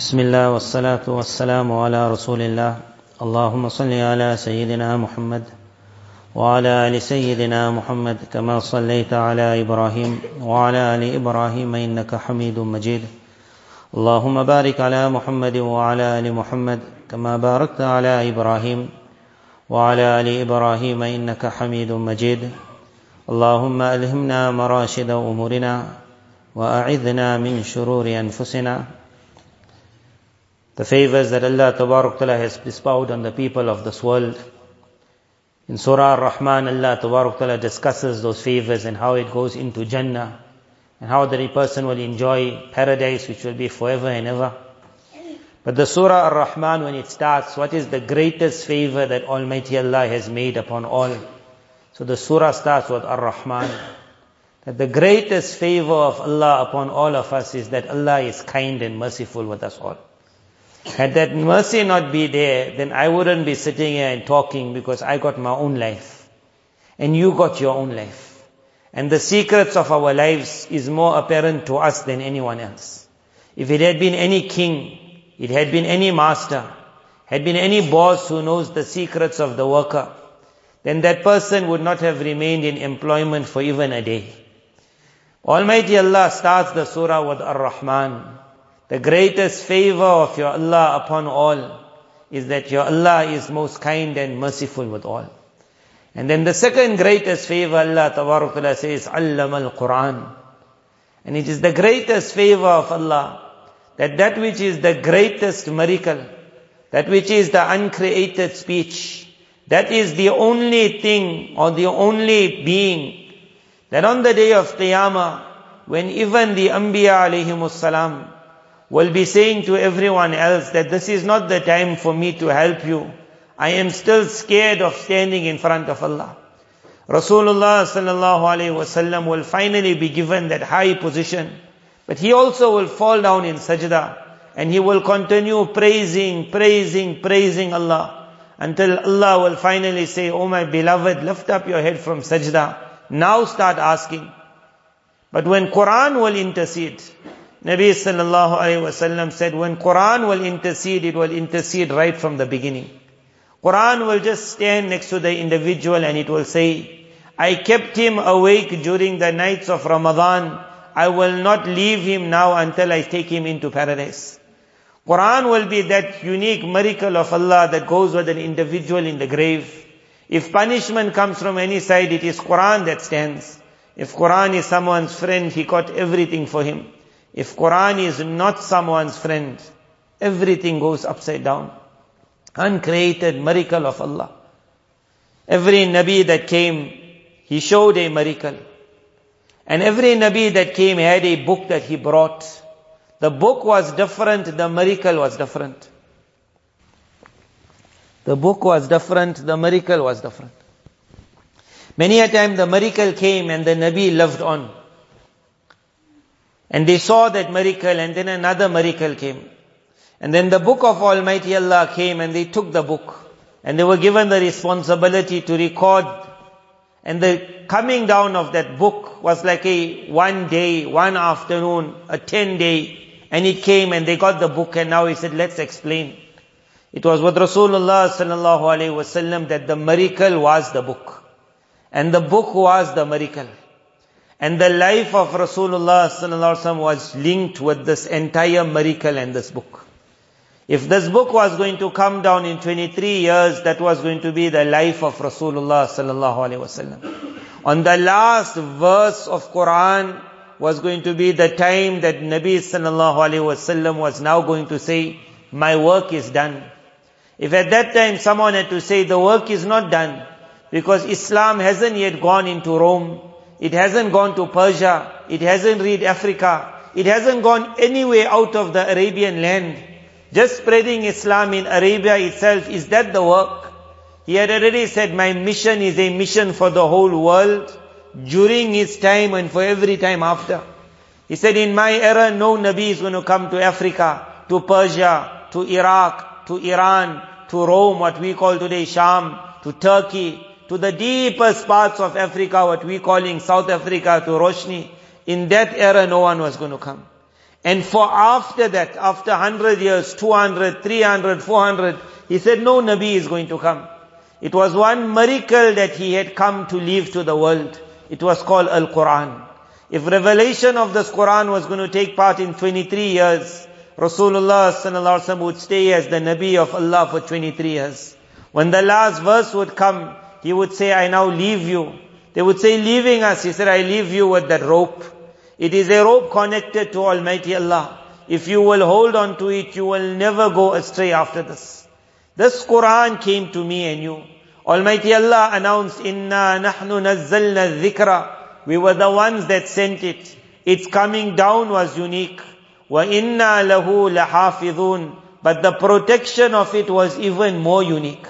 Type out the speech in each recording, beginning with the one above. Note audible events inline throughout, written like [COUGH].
بسم الله والصلاة والسلام على رسول الله. اللهم صل على سيدنا محمد وعلى آل سيدنا محمد كما صليت على إبراهيم وعلى آل إبراهيم إنك حميد مجيد. اللهم بارك على محمد وعلى آل محمد كما باركت على إبراهيم وعلى آل إبراهيم إنك حميد مجيد. اللهم ألهمنا مراشد أمورنا وأعذنا من شرور أنفسنا the favors that Allah Ta'ala has bestowed on the people of this world. In Surah Ar-Rahman, Allah Ta'ala discusses those favors and how it goes into Jannah and how the person will enjoy paradise which will be forever and ever. But the Surah Ar-Rahman, when it starts, what is the greatest favor that Almighty Allah has made upon all? So the Surah starts with Ar-Rahman. That the greatest favor of Allah upon all of us is that Allah is kind and merciful with us all. Had that mercy not be there, then I wouldn't be sitting here and talking because I got my own life. And you got your own life. And the secrets of our lives is more apparent to us than anyone else. If it had been any king, it had been any master, had been any boss who knows the secrets of the worker, then that person would not have remained in employment for even a day. Almighty Allah starts the surah with Ar-Rahman. The greatest favor of your Allah upon all is that your Allah is most kind and merciful with all. And then the second greatest favor Allah Ta'ala says, Allama al-Quran. And it is the greatest favor of Allah that that which is the greatest miracle, that which is the uncreated speech, that is the only thing or the only being that on the day of Qiyamah, when even the Anbiya alayhimus salam will be saying to everyone else that this is not the time for me to help you. I am still scared of standing in front of Allah. Rasulullah sallallahu alaihi wasallam will finally be given that high position, but he also will fall down in sajda and he will continue praising, praising, praising Allah until Allah will finally say, Oh my beloved, lift up your head from sajda. Now start asking. But when Quran will intercede, Nabi sallallahu alayhi said, when Quran will intercede, it will intercede right from the beginning. Quran will just stand next to the individual and it will say, I kept him awake during the nights of Ramadan. I will not leave him now until I take him into paradise. Quran will be that unique miracle of Allah that goes with an individual in the grave. If punishment comes from any side, it is Quran that stands. If Quran is someone's friend, he got everything for him. If Quran is not someone's friend, everything goes upside down. Uncreated miracle of Allah. Every Nabi that came, he showed a miracle. And every Nabi that came had a book that he brought. The book was different, the miracle was different. The book was different, the miracle was different. Many a time the miracle came and the Nabi lived on. And they saw that miracle and then another miracle came. And then the book of Almighty Allah came and they took the book. And they were given the responsibility to record. And the coming down of that book was like a one day, one afternoon, a ten day. And it came and they got the book and now he said, let's explain. It was with Rasulullah sallallahu alayhi wasallam that the miracle was the book. And the book was the miracle. And the life of Rasulullah was linked with this entire miracle and this book. If this book was going to come down in 23 years, that was going to be the life of Rasulullah sallallahu On the last verse of Quran was going to be the time that Nabi sallallahu was now going to say, my work is done. If at that time someone had to say the work is not done, because Islam hasn't yet gone into Rome, it hasn't gone to Persia. It hasn't reached Africa. It hasn't gone anywhere out of the Arabian land. Just spreading Islam in Arabia itself, is that the work? He had already said, my mission is a mission for the whole world during his time and for every time after. He said, in my era, no Nabi is going to come to Africa, to Persia, to Iraq, to Iran, to Rome, what we call today Sham, to Turkey, to the deepest parts of Africa, what we calling South Africa, to Roshni. In that era, no one was going to come. And for after that, after 100 years, 200, 300, 400, he said no Nabi is going to come. It was one miracle that he had come to leave to the world. It was called Al-Quran. If revelation of this Quran was going to take part in 23 years, Rasulullah sallallahu would stay as the Nabi of Allah for 23 years. When the last verse would come, he would say, I now leave you. They would say, leaving us. He said, I leave you with that rope. It is a rope connected to Almighty Allah. If you will hold on to it, you will never go astray after this. This Quran came to me and you. Almighty Allah announced, Inna nahnu nazzalna dhikra. We were the ones that sent it. Its coming down was unique. Wa inna lahu lahafidhun. But the protection of it was even more unique.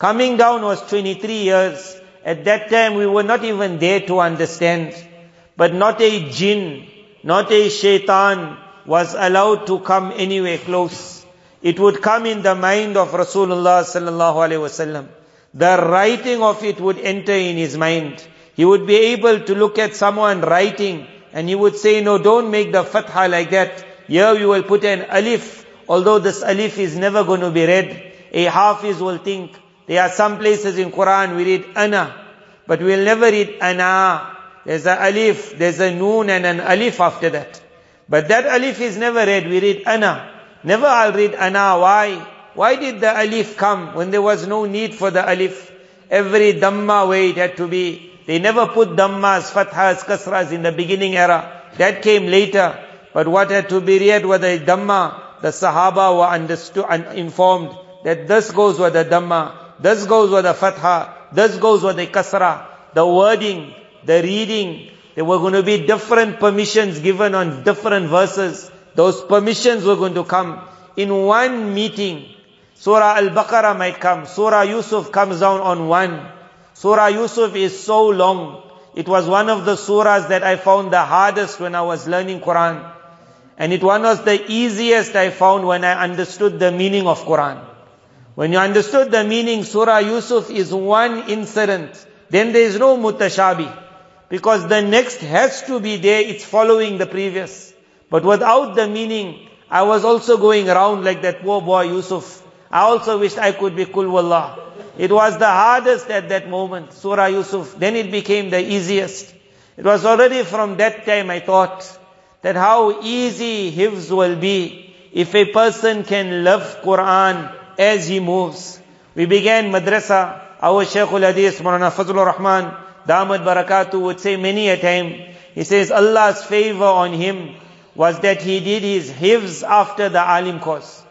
Coming down was 23 years. At that time we were not even there to understand. But not a jinn, not a shaitan was allowed to come anywhere close. It would come in the mind of Rasulullah sallallahu alaihi wasallam. The writing of it would enter in his mind. He would be able to look at someone writing and he would say, no, don't make the fatha like that. Here you will put an alif, although this alif is never going to be read. A hafiz will think, there are some places in Quran we read ana, but we'll never read ana. There's a alif, there's a noon and an alif after that. But that alif is never read, we read ana. Never I'll read ana, why? Why did the alif come when there was no need for the alif? Every dhamma way it had to be. They never put dhammas, fathas, kasras in the beginning era. That came later. But what had to be read was the dhamma. The sahaba were understood and informed that this goes with the dhamma. This goes with the fatha. This goes with the kasra. The wording, the reading. There were going to be different permissions given on different verses. Those permissions were going to come in one meeting. Surah Al-Baqarah might come. Surah Yusuf comes down on one. Surah Yusuf is so long. It was one of the surahs that I found the hardest when I was learning Quran. And it was the easiest I found when I understood the meaning of Quran. When you understood the meaning, Surah Yusuf is one incident. Then there is no mutashabi. Because the next has to be there, it's following the previous. But without the meaning, I was also going around like that poor boy Yusuf. I also wished I could be Kul. It was the hardest at that moment, Surah Yusuf. Then it became the easiest. It was already from that time I thought that how easy hifz will be if a person can love Quran as he moves. We began madrasa. Our Shaykhul Hadith, Maulana Fazlur Rahman, Damad Barakatu would say many a time, he says Allah's favor on him was that he did his hifz after the alim course.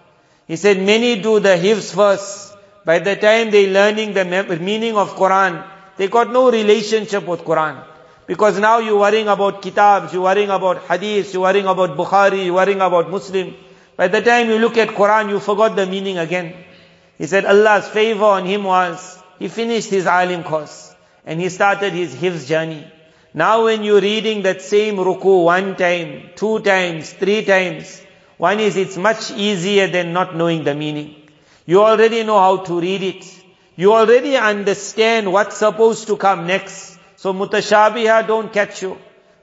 He said many do the hifz first. By the time they learning the meaning of Quran, they got no relationship with Quran. Because now you're worrying about kitabs, you're worrying about hadith, you're worrying about Bukhari, you're worrying about Muslim. By the time you look at Quran, you forgot the meaning again. He said Allah's favor on him was, he finished his alim course. And he started his hifz journey. Now when you're reading that same ruku one time, two times, three times, one is it's much easier than not knowing the meaning. You already know how to read it. You already understand what's supposed to come next. So mutashabiha don't catch you.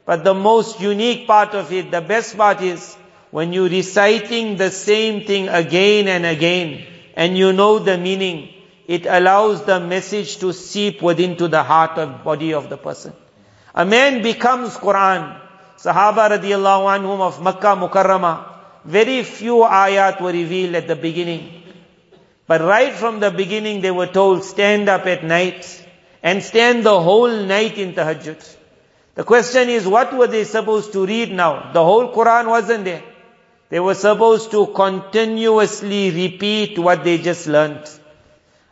But the most unique part of it, the best part is, when you're reciting the same thing again and again, and you know the meaning, it allows the message to seep within to the heart and body of the person. A man becomes Quran. Sahaba radiallahu anhum of Makkah Mukarramah, very few ayat were revealed at the beginning. But right from the beginning they were told, stand up at night and stand the whole night in tahajjud. The question is, what were they supposed to read now? The whole Quran wasn't there. They were supposed to continuously repeat what they just learnt.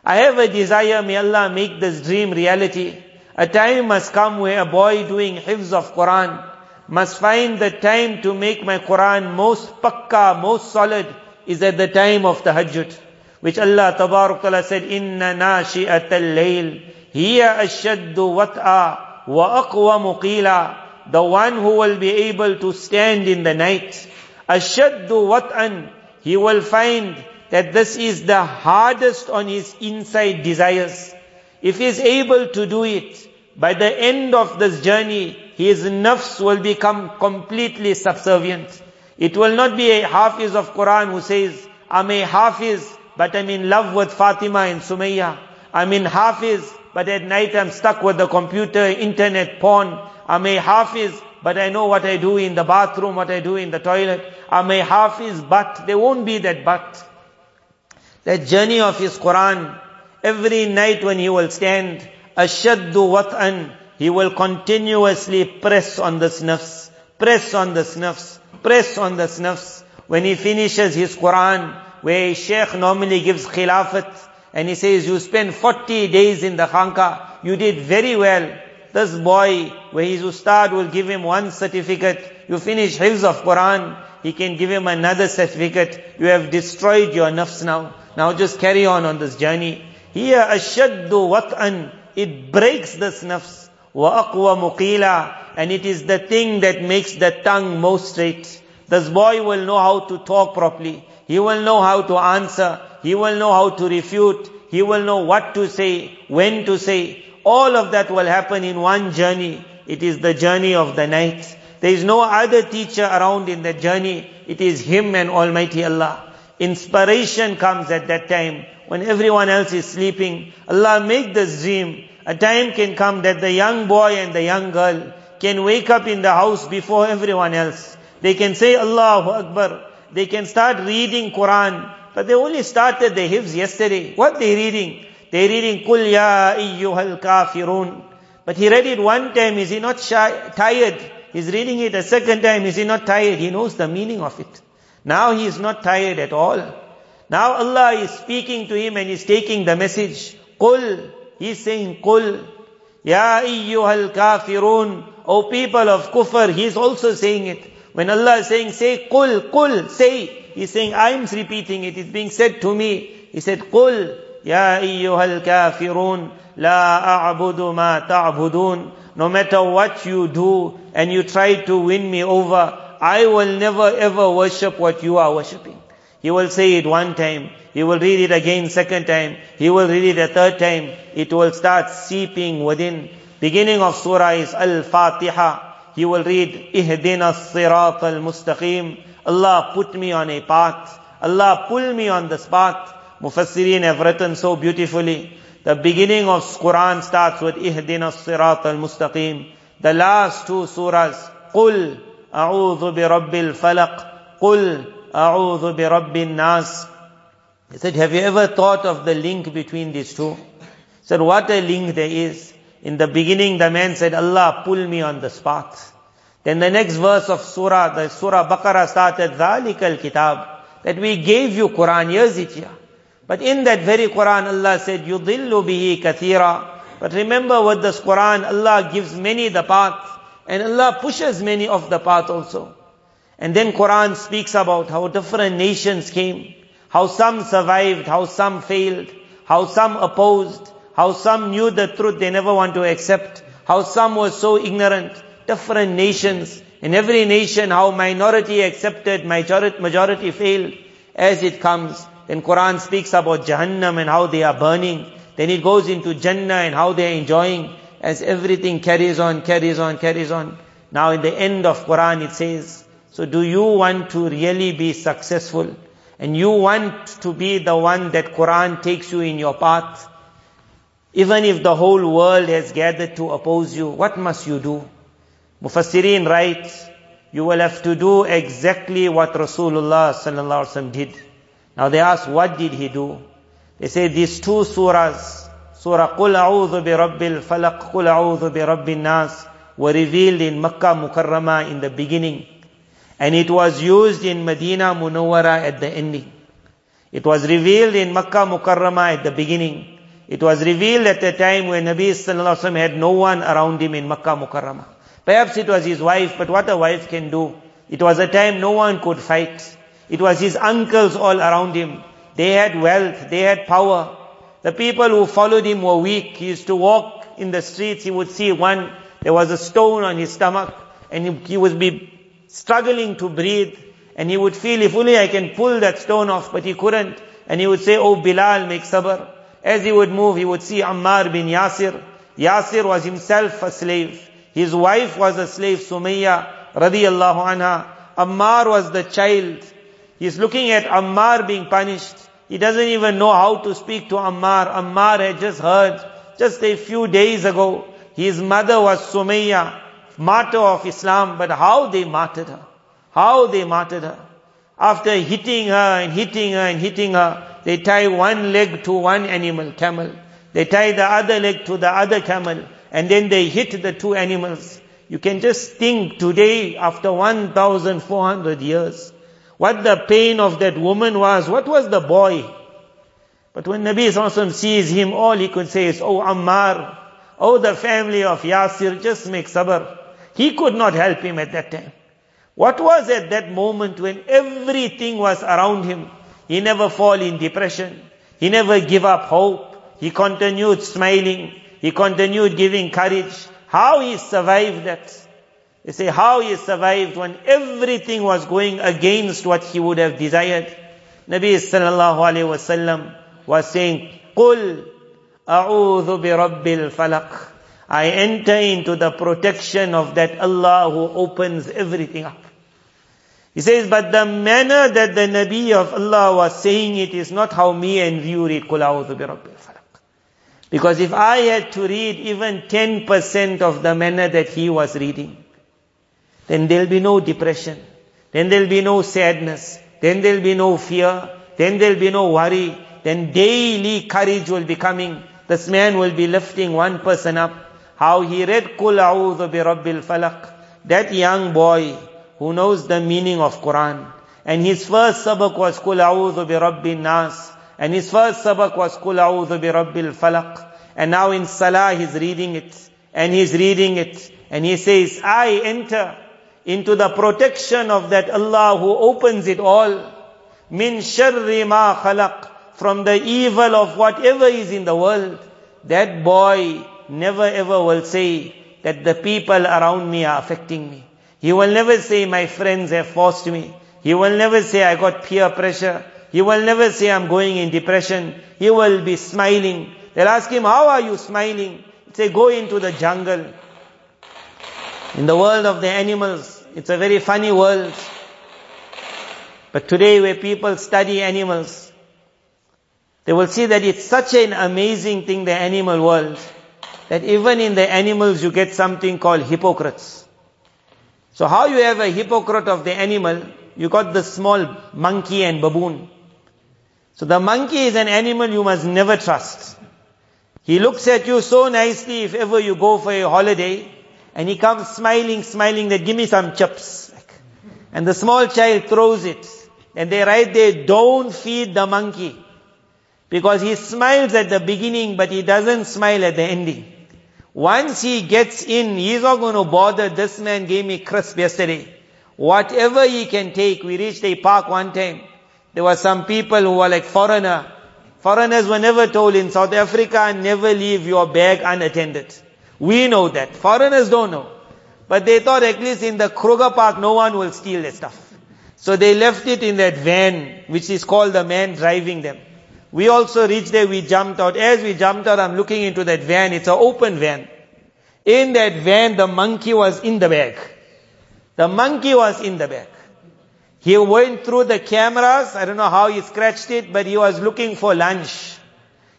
I have a desire, may Allah make this dream reality. A time must come where a boy doing hifz of Quran must find the time to make my Quran most pakka, most solid is at the time of tahajjud. Which Allah Ta'ala said, Inna nashi'at al-layl hiya ashaddu wat'a wa aqwa muqila. The one who will be able to stand in the night. Ashaddu wat'an. He will find that this is the hardest on his inside desires. If he is able to do it, by the end of this journey, his nafs will become completely subservient. It will not be a Hafiz of Quran who says, I'm a Hafiz, but I'm in love with Fatima and Sumayya. I'm in Hafiz, but at night I'm stuck with the computer, internet, porn. I'm a Hafiz, but I know what I do in the bathroom, what I do in the toilet. I'm a Hafiz, but there won't be that but. That journey of his Quran, every night when he will stand, ashaddu wat'an, he will continuously press on the nafs, press on the nafs, press on the nafs. When he finishes his Quran, where a sheikh normally gives khilafat, and he says, you spend 40 days in the khanqah, you did very well. This boy, where his ustad will give him one certificate, you finish hifz of Quran, he can give him another certificate. You have destroyed your nafs now. Now just carry on on this journey. Here, ashaddu wat'an, it breaks this nafs. Wa aqwa muqila, and it is the thing that makes the tongue most straight. This boy will know how to talk properly. He will know how to answer. He will know how to refute. He will know what to say, when to say. All of that will happen in one journey. It is the journey of the night. There is no other teacher around in that journey. It is Him and Almighty Allah. Inspiration comes at that time when everyone else is sleeping. Allah make this dream. A time can come that the young boy and the young girl can wake up in the house before everyone else. They can say Allahu Akbar. They can start reading Quran. But they only started the hifz yesterday. What they reading? They reading Qul Ya Ayyuhal Kafirun. But he read it one time. Is he not shy, tired? He's reading it a second time. Is he not tired? He knows the meaning of it. Now he is not tired at all. Now Allah is speaking to him and he's taking the message. Qul. He's saying Qul. Ya ayyuhal kafirun. O people of kufr. He's also saying it. When Allah is saying, say Qul, Qul, say. He's saying, I'm repeating it. It's being said to me. He said, Qul. Ya ayyuhal kafirun. La a'budu ma ta'budun. No matter what you do and you try to win me over, I will never ever worship what you are worshipping. He will say it one time. He will read it again second time. He will read it a third time. It will start seeping within. Beginning of surah is Al-Fatiha. He will read, Ihdina sirat al-mustaqim. Allah put me on a path. Allah pull me on this path. Mufassirin have written so beautifully. The beginning of Quran starts with Ihdina sirat al-mustaqim. The last two surahs, Qul a'udhu bi rabbil falaq. Qul a'udhu bi rabbin nas. He said, have you ever thought of the link between these two? He said, what a link there is. In the beginning, the man said, Allah, pull me on this path. Then the next verse of surah, the surah Baqarah started, ذَلِكَ الْكِتَابِ That we gave you Quran, here's it here. But in that very Quran, Allah said, يُضِلُّ بِهِ كَثِيرًا But remember with this Quran, Allah gives many the path, and Allah pushes many off the path also. And then Quran speaks about how different nations came, how some survived, how some failed, how some opposed, how some knew the truth they never want to accept, how some were so ignorant, different nations, in every nation how minority accepted, majority, majority failed, as it comes. Then Quran speaks about Jahannam and how they are burning. Then it goes into Jannah and how they are enjoying as everything carries on, carries on, carries on. Now in the end of Quran it says, so do you want to really be successful? And you want to be the one that Quran takes you in your path? Even if the whole world has gathered to oppose you, what must you do? Mufassirin writes, you will have to do exactly what Rasulullah sallallahu alaihi wasallam did. Now they ask, what did he do? They say these two surahs, Surah Qul A'udhu bi Rabbil Falaq, Qul A'udhu bi Rabbin Nas, were revealed in Makkah Mukarramah in the beginning. And it was used in Medina Munawwara at the ending. It was revealed in Makkah Mukarramah at the beginning. It was revealed at the time when Nabi Sallallahu Alaihi Wasallam had no one around him in Makkah Mukarramah. Perhaps it was his wife, but what a wife can do. It was a time no one could fight. It was his uncles all around him. They had wealth, they had power. The people who followed him were weak. He used to walk in the streets, he would see one, there was a stone on his stomach, and he would be struggling to breathe, and he would feel, if only I can pull that stone off, but he couldn't. And he would say, Oh Bilal, make sabr. As he would move, he would see Ammar bin Yasir. Yasir was himself a slave. His wife was a slave, Sumayya, radiyallahu anha. Ammar was the child. He's looking at Ammar being punished. He doesn't even know how to speak to Ammar. Ammar had just heard, just a few days ago, his mother was Sumayya, martyr of Islam, but how they martyred her. How they martyred her. After hitting her and hitting her and hitting her, they tie one leg to one animal, camel. They tie the other leg to the other camel. And then they hit the two animals. You can just think today, after 1,400 years, what the pain of that woman was. What was the boy? But when Nabi Sallallahu sees him, all he could say is, Oh Ammar, oh the family of Yasir, just make sabr. He could not help him at that time. What was at that moment when everything was around him? He never fall in depression. He never give up hope. He continued smiling. He continued giving courage. How he survived that? You say how he survived when everything was going against what he would have desired. Nabi sallallahu alayhi was saying, قُلْ أَعُوذُ بِرَبِّ الْفَلَقِ I enter into the protection of that Allah who opens everything up. He says, but the manner that the Nabi of Allah was saying it is not how me and you read Qul A'udhu Bi Rabbil Falaq," Because if I had to read even 10% of the manner that he was reading, then there'll be no depression. Then there'll be no sadness. Then there'll be no fear. Then there'll be no worry. Then daily courage will be coming. This man will be lifting one person up. How he read Qul A'udhu bi Rabbil Falaq. That young boy who knows the meaning of Quran. And his first sabak was Qul A'udhu bi Rabbin Nas. And his first sabak was Qul A'udhu bi Rabbil Falaq. And now in Salah he's reading it. And he's reading it. And he says, I enter into the protection of that Allah who opens it all. Min sharri ma khalaq. From the evil of whatever is in the world. That boy never ever will say that the people around me are affecting me. He will never say my friends have forced me. He will never say I got peer pressure. He will never say I'm going in depression. He will be smiling. They'll ask him, how are you smiling? Say, go into the jungle. In the world of the animals, it's a very funny world. But today where people study animals, they will see that it's such an amazing thing, the animal world, that even in the animals you get something called hypocrites. So how you have a hypocrite of the animal, you got the small monkey and baboon. So the monkey is an animal you must never trust. He looks at you so nicely if ever you go for a holiday, and he comes smiling, smiling that give me some chips. And the small child throws it. And they write there, don't feed the monkey. Because he smiles at the beginning, but he doesn't smile at the ending. Once he gets in, he's not going to bother. This man gave me crisp yesterday. Whatever he can take. We reached a park one time. There were some people who were like foreigner. Foreigners were never told in South Africa, never leave your bag unattended. We know that. Foreigners don't know. But they thought at least in the Kruger Park no one will steal their stuff. So they left it in that van, which is called the man driving them. We also reached there, we jumped out. As we jumped out, I'm looking into that van. It's an open van. In that van, the monkey was in the bag. The monkey was in the bag. He went through the cameras. I don't know how he scratched it, but he was looking for lunch.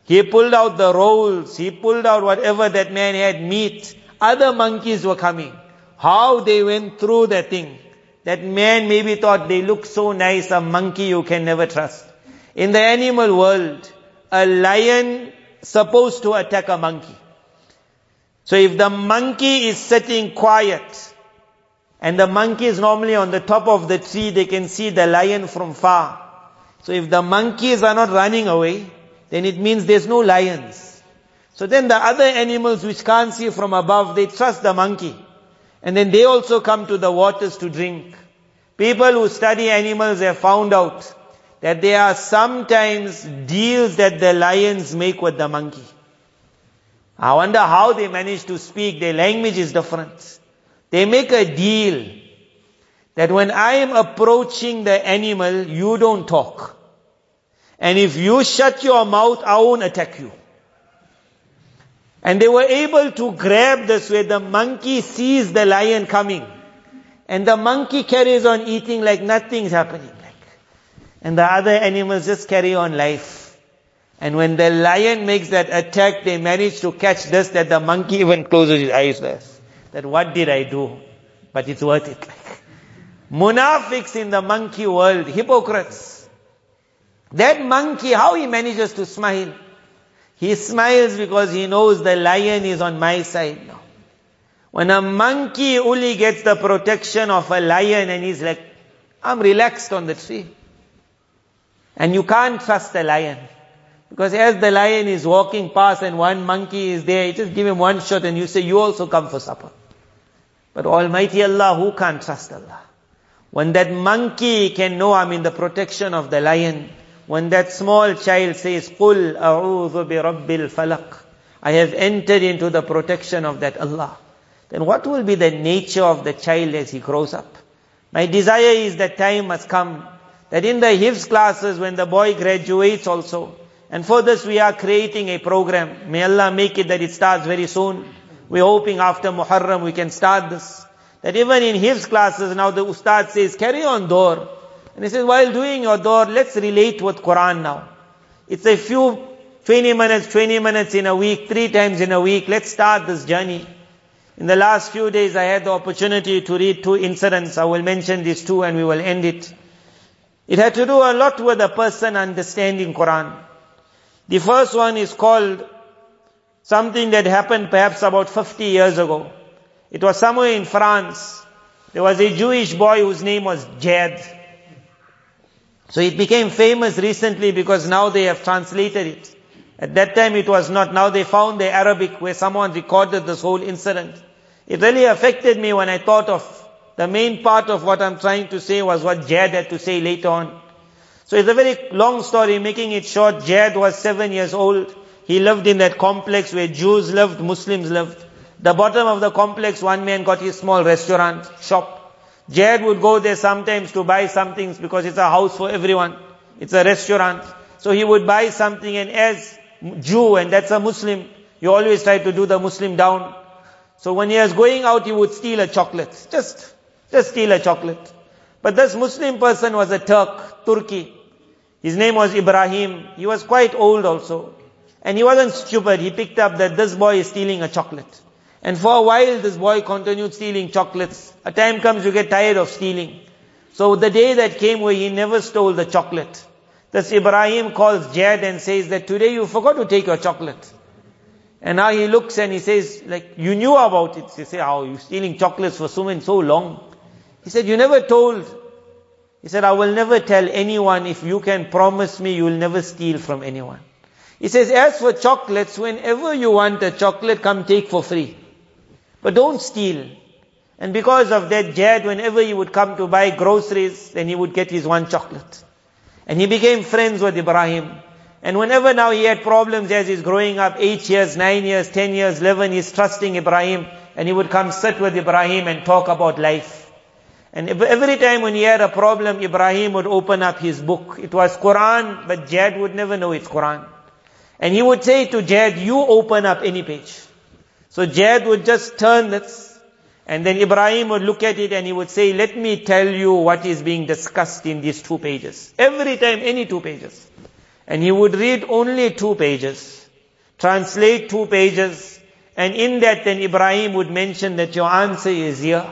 He pulled out the rolls. He pulled out whatever that man had, meat. Other monkeys were coming. How they went through that thing. That man maybe thought they look so nice, a monkey you can never trust. In the animal world, a lion supposed to attack a monkey. So if the monkey is sitting quiet, and the monkey is normally on the top of the tree, they can see the lion from far. So if the monkeys are not running away, then it means there's no lions. So then the other animals which can't see from above, they trust the monkey. And then they also come to the waters to drink. People who study animals have found out that there are sometimes deals that the lions make with the monkey. I wonder how they manage to speak. Their language is different. They make a deal that when I am approaching the animal, you don't talk. And if you shut your mouth, I won't attack you. And they were able to grab this where the monkey sees the lion coming. And the monkey carries on eating like nothing's happening. Like, And the other animals just carry on life. And when the lion makes that attack, they manage to catch this that the monkey even closes his eyes less. That what did I do? But it's worth it. [LAUGHS] Munafiqs in the monkey world, hypocrites. That monkey, how he manages to smile? He smiles because he knows the lion is on my side now. When a monkey only gets the protection of a lion and he's like, I'm relaxed on the tree. And you can't trust a lion. Because as the lion is walking past and one monkey is there, you just give him one shot and you say, you also come for supper. But Almighty Allah, who can't trust Allah? When that monkey can know I'm in the protection of the lion, when that small child says, قُلْ أَعُوذُ بِرَبِّ الْفَلَقِ I have entered into the protection of that Allah. Then what will be the nature of the child as he grows up? My desire is that time must come that in the hifz classes when the boy graduates also, and for this we are creating a program. May Allah make it that it starts very soon. We're hoping after Muharram we can start this. That even in hifz classes now the Ustad says, carry on door. And he says, while doing your door, let's relate with Quran now. It's a few 20 minutes, 20 minutes in a week, three times in a week. Let's start this journey. In the last few days, I had the opportunity to read two incidents. I will mention these two and we will end it. It had to do a lot with a person understanding Quran. The first one is called something that happened perhaps about 50 years ago. It was somewhere in France. There was a Jewish boy whose name was Jad. So it became famous recently because now they have translated it. At that time it was not. Now they found the Arabic where someone recorded this whole incident. It really affected me when I thought of the main part of what I'm trying to say was what Jad had to say later on. So it's a very long story, making it short. Jad was seven years old. He lived in that complex where Jews lived, Muslims lived. The bottom of the complex, one man got his small restaurant, shop. Jad would go there sometimes to buy some things because it's a house for everyone. It's a restaurant. So he would buy something and as Jew and that's a Muslim, you always try to do the Muslim down. So when he was going out, he would steal a chocolate. Just, just steal a chocolate. But this Muslim person was a Turk, Turkey. His name was Ibrahim. He was quite old also. And he wasn't stupid. He picked up that this boy is stealing a chocolate. And for a while, this boy continued stealing chocolates. A time comes you get tired of stealing. So the day that came where he never stole the chocolate, this Ibrahim calls Jad and says that today you forgot to take your chocolate. And now he looks and he says, like, you knew about it. He say, how, oh, you stealing chocolates for so many, so long. He said, you never told. He said, I will never tell anyone if you can promise me you will never steal from anyone. He says, as for chocolates, whenever you want a chocolate, come take for free. But don't steal. And because of that, Jad, whenever he would come to buy groceries, then he would get his one chocolate. And he became friends with Ibrahim. And whenever now he had problems as he's growing up, eight years, nine years, ten years, eleven, he's trusting Ibrahim. And he would come sit with Ibrahim and talk about life. And every time when he had a problem, Ibrahim would open up his book. It was Quran, but Jad would never know it's Quran. And he would say to Jad, you open up any page. So Jad would just turn this, and then Ibrahim would look at it and he would say, let me tell you what is being discussed in these two pages. Every time, any two pages. And he would read only two pages, translate two pages, and in that then Ibrahim would mention that your answer is here.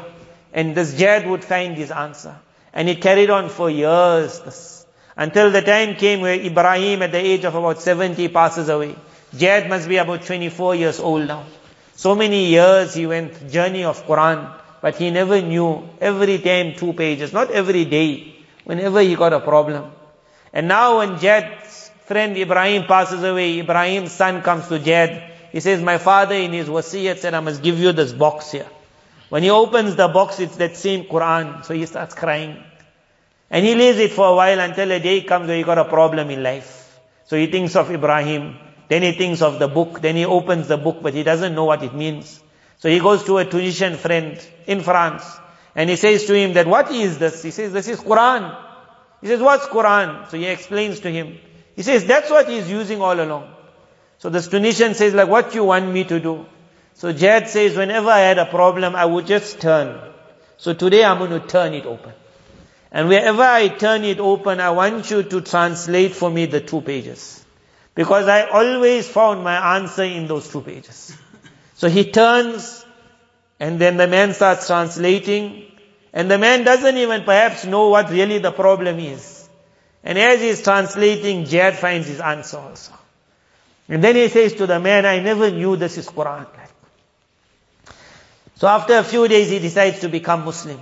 And this Jad would find his answer. And it carried on for years, this, until the time came where Ibrahim at the age of about 70 passes away. Jad must be about 24 years old now. So many years he went journey of Quran, but he never knew every time two pages, not every day, whenever he got a problem. And now when Jad's friend Ibrahim passes away, Ibrahim's son comes to Jad. He says, my father in his wasiyat said, I must give you this box here. When he opens the box, it's that same Quran. So he starts crying. And he leaves it for a while until a day comes where he got a problem in life. So he thinks of Ibrahim. Then he thinks of the book. Then he opens the book, but he doesn't know what it means. So he goes to a Tunisian friend in France. And he says to him that, what is this? He says, this is Quran. He says, what's Quran? So he explains to him. He says, that's what he's using all along. So this Tunisian says, like, what you want me to do? So Jad says, whenever I had a problem, I would just turn. So today I'm going to turn it open. And wherever I turn it open, I want you to translate for me the two pages. Because I always found my answer in those two pages. So he turns, and then the man starts translating, and the man doesn't even perhaps know what really the problem is. And as he's translating, Jad finds his answer also. And then he says to the man, I never knew this is Quran. So after a few days, he decides to become Muslim.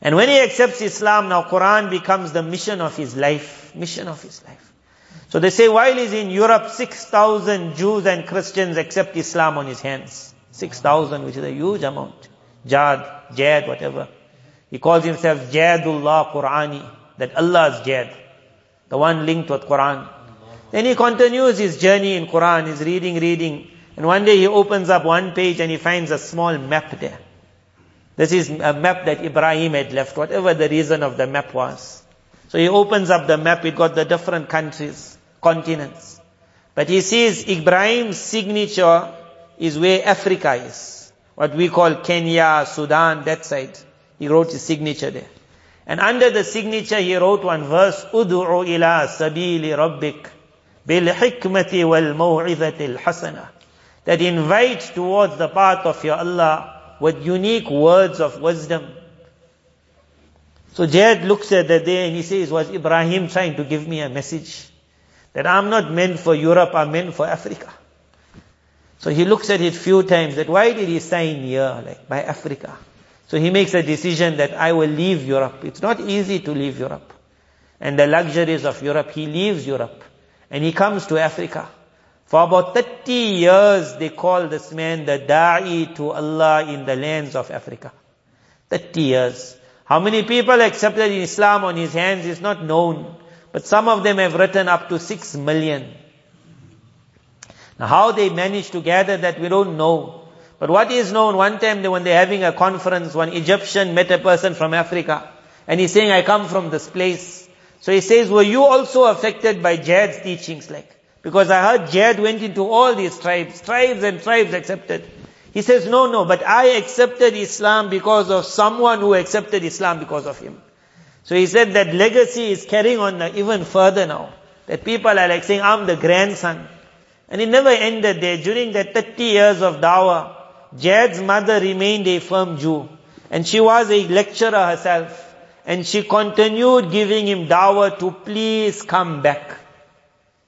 And when he accepts Islam, now Quran becomes the mission of his life. Mission of his life. So they say while he's in Europe, 6,000 Jews and Christians accept Islam on his hands. 6,000, which is a huge amount. Jad, Jad, whatever. He calls himself Jadullah Qurani, that Allah's Jad. The one linked with Quran. Then he continues his journey in Quran, he's reading, reading. And one day he opens up one page and he finds a small map there. This is a map that Ibrahim had left, whatever the reason of the map was. So he opens up the map, it got the different countries, continents. But he sees Ibrahim's signature is where Africa is. What we call Kenya, Sudan, that side. He wrote his signature there. And under the signature he wrote one verse, Udu'u ila sabili rabbik bil hikmati wal maw'izati al hasana. That invites towards the path of your Allah with unique words of wisdom. So Jad looks at that day and he says, was Ibrahim trying to give me a message? That I'm not meant for Europe, I'm meant for Africa. So he looks at it few times that why did he sign here, like by Africa? So he makes a decision that I will leave Europe. It's not easy to leave Europe. And the luxuries of Europe, he leaves Europe. And he comes to Africa. For about 30 years, they call this man the Da'i to Allah in the lands of Africa. 30 years. How many people accepted Islam on his hands is not known. But some of them have written up to 6 million. Now how they managed to gather that we don't know. But what is known, one time when they're having a conference, one Egyptian met a person from Africa. And he's saying, I come from this place. So he says, were you also affected by Jad's teachings like? Because I heard Jad went into all these tribes, tribes and tribes accepted. He says, no, no, but I accepted Islam because of someone who accepted Islam because of him. So he said that legacy is carrying on even further now. That people are like saying, I'm the grandson. And it never ended there. During the 30 years of dawah, Jad's mother remained a firm Jew. And she was a lecturer herself. And she continued giving him dawah to please come back.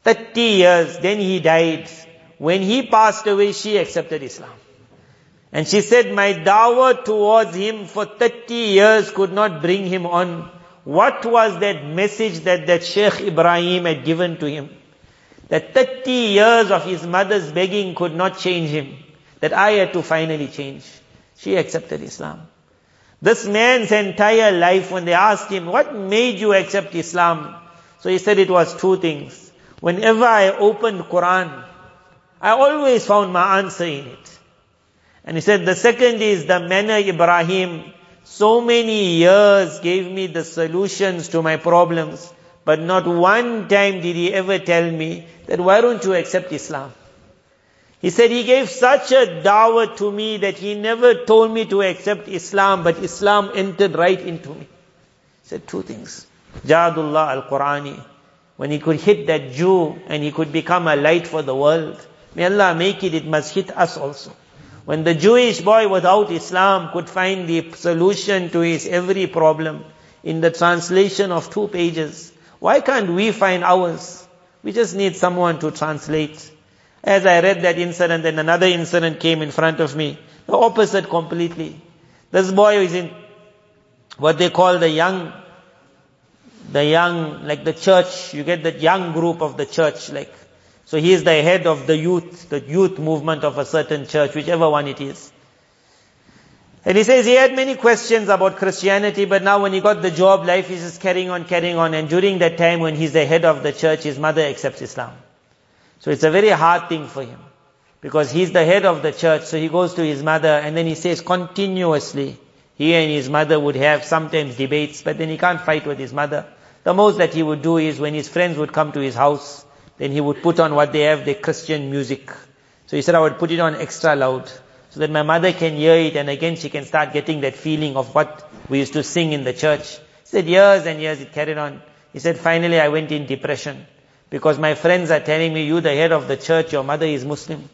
30 years, then he died. When he passed away, she accepted Islam. And she said, my dawah towards him for 30 years could not bring him on. What was that message that that Sheikh Ibrahim had given to him? That 30 years of his mother's begging could not change him. That I had to finally change. She accepted Islam. This man's entire life, when they asked him, what made you accept Islam? So he said it was two things. Whenever I opened Quran, I always found my answer in it. And he said, the second is the manner Ibrahim so many years gave me the solutions to my problems, but not one time did he ever tell me that why don't you accept Islam? He said he gave such a dawah to me that he never told me to accept Islam, but Islam entered right into me. He said two things. Jadullah al-Qurani when he could hit that Jew and he could become a light for the world. May Allah make it, it must hit us also. When the Jewish boy without Islam could find the solution to his every problem in the translation of two pages, why can't we find ours? We just need someone to translate. As I read that incident, then another incident came in front of me. The opposite completely. This boy is in what they call the young the young, like the church, you get that young group of the church, like, so he is the head of the youth, the youth movement of a certain church, whichever one it is. And he says he had many questions about Christianity, but now when he got the job, life is just carrying on, carrying on, and during that time when he's the head of the church, his mother accepts Islam. So it's a very hard thing for him. Because he's the head of the church, so he goes to his mother, and then he says continuously, he and his mother would have sometimes debates, but then he can't fight with his mother. The most that he would do is when his friends would come to his house, then he would put on what they have, the Christian music. So he said, I would put it on extra loud. so that my mother can hear it and again she can start getting that feeling of what we used to sing in the church. He said years and years it carried on. He said finally I went in depression because my friends are telling me you the head of the church, your mother is Muslim.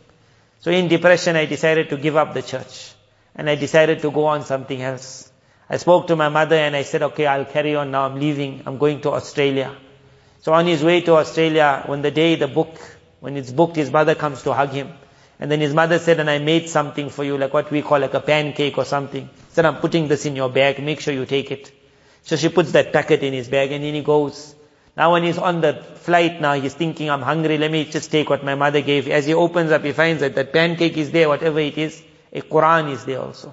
So in depression I decided to give up the church and I decided to go on something else. I spoke to my mother and I said, okay, I'll carry on now. I'm leaving. I'm going to Australia. So on his way to Australia, when the day the book, when it's booked, his mother comes to hug him. And then his mother said, and I made something for you, like what we call like a pancake or something. Said, I'm putting this in your bag, make sure you take it. So she puts that packet in his bag and then he goes. Now when he's on the flight now, he's thinking, I'm hungry, let me just take what my mother gave. As he opens up, he finds that that pancake is there, whatever it is. A Quran is there also.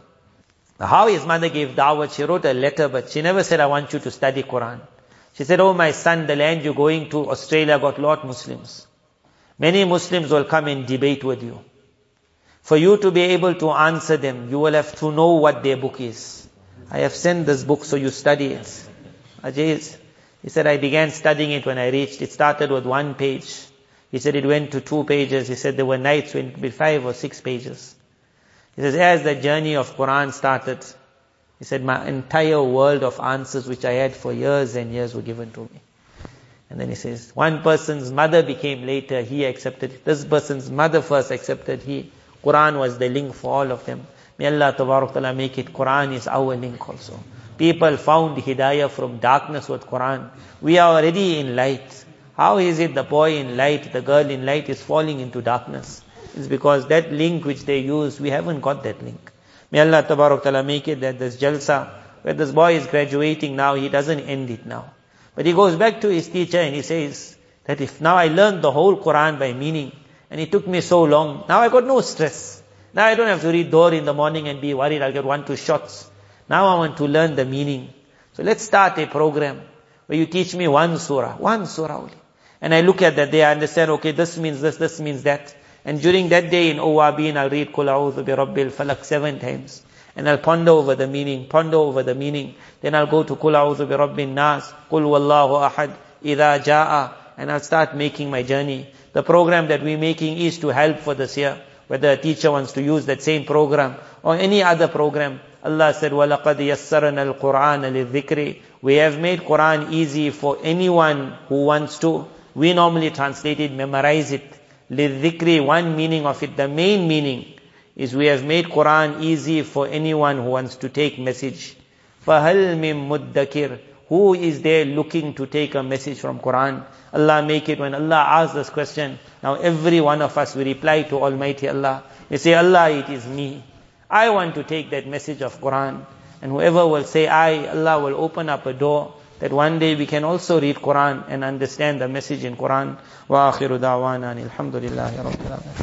How his mother gave dawah, she wrote a letter, but she never said, I want you to study Quran. She said, oh my son, the land you're going to, Australia, got lot Muslims. Many Muslims will come and debate with you. For you to be able to answer them, you will have to know what their book is. I have sent this book so you study it. Ajay, he said, I began studying it when I reached. It started with one page. He said it went to two pages. He said there were nights when it would be five or six pages. He says, as the journey of Quran started, he said, my entire world of answers which I had for years and years were given to me. And then he says, one person's mother became later, he accepted. This person's mother first accepted, he. Quran was the link for all of them. May Allah Ta'ala make it, Quran is our link also. People found hidayah from darkness with Quran. We are already in light. How is it the boy in light, the girl in light is falling into darkness? It's because that link which they use, we haven't got that link. May Allah Ta'ala make it that this jalsa, where this boy is graduating now, he doesn't end it now. But he goes back to his teacher and he says that if now I learned the whole Quran by meaning, and it took me so long. Now I got no stress. Now I don't have to read Dor in the morning and be worried I'll get one, two shots. Now I want to learn the meaning. So let's start a program where you teach me one surah, one surah only. And I look at that I understand, okay, this means this, this means that. And during that day in Awabin, I'll read Kul A'udhu bi Rabbil Falaq seven times. And I'll ponder over the meaning, ponder over the meaning. Then I'll go to Kul A'udhu bi Rabbin Nas, Kul Wallahu Ahad, Ida Ja'a. And I'll start making my journey. The program that we're making is to help for this year. Whether a teacher wants to use that same program or any other program. Allah said, وَلَقَدْ يَسَّرَنَا الْقُرْآنَ لِلذِّكْرِ We have made Qur'an easy for anyone who wants to. We normally translate it, memorize it. لِلذِّكْرِ One meaning of it, the main meaning is we have made Quran easy for anyone who wants to take message. فَهَلْ مِن مُدَّكِرٍ Who is there looking to take a message from Quran? Allah make it when Allah asks this question, now every one of us we reply to Almighty Allah. We say, Allah, it is me. I want to take that message of Quran. And whoever will say I, Allah will open up a door that one day we can also read Quran and understand the message in Quran. Wa akhiru da'wana alhamdulillahi rabbil alamin.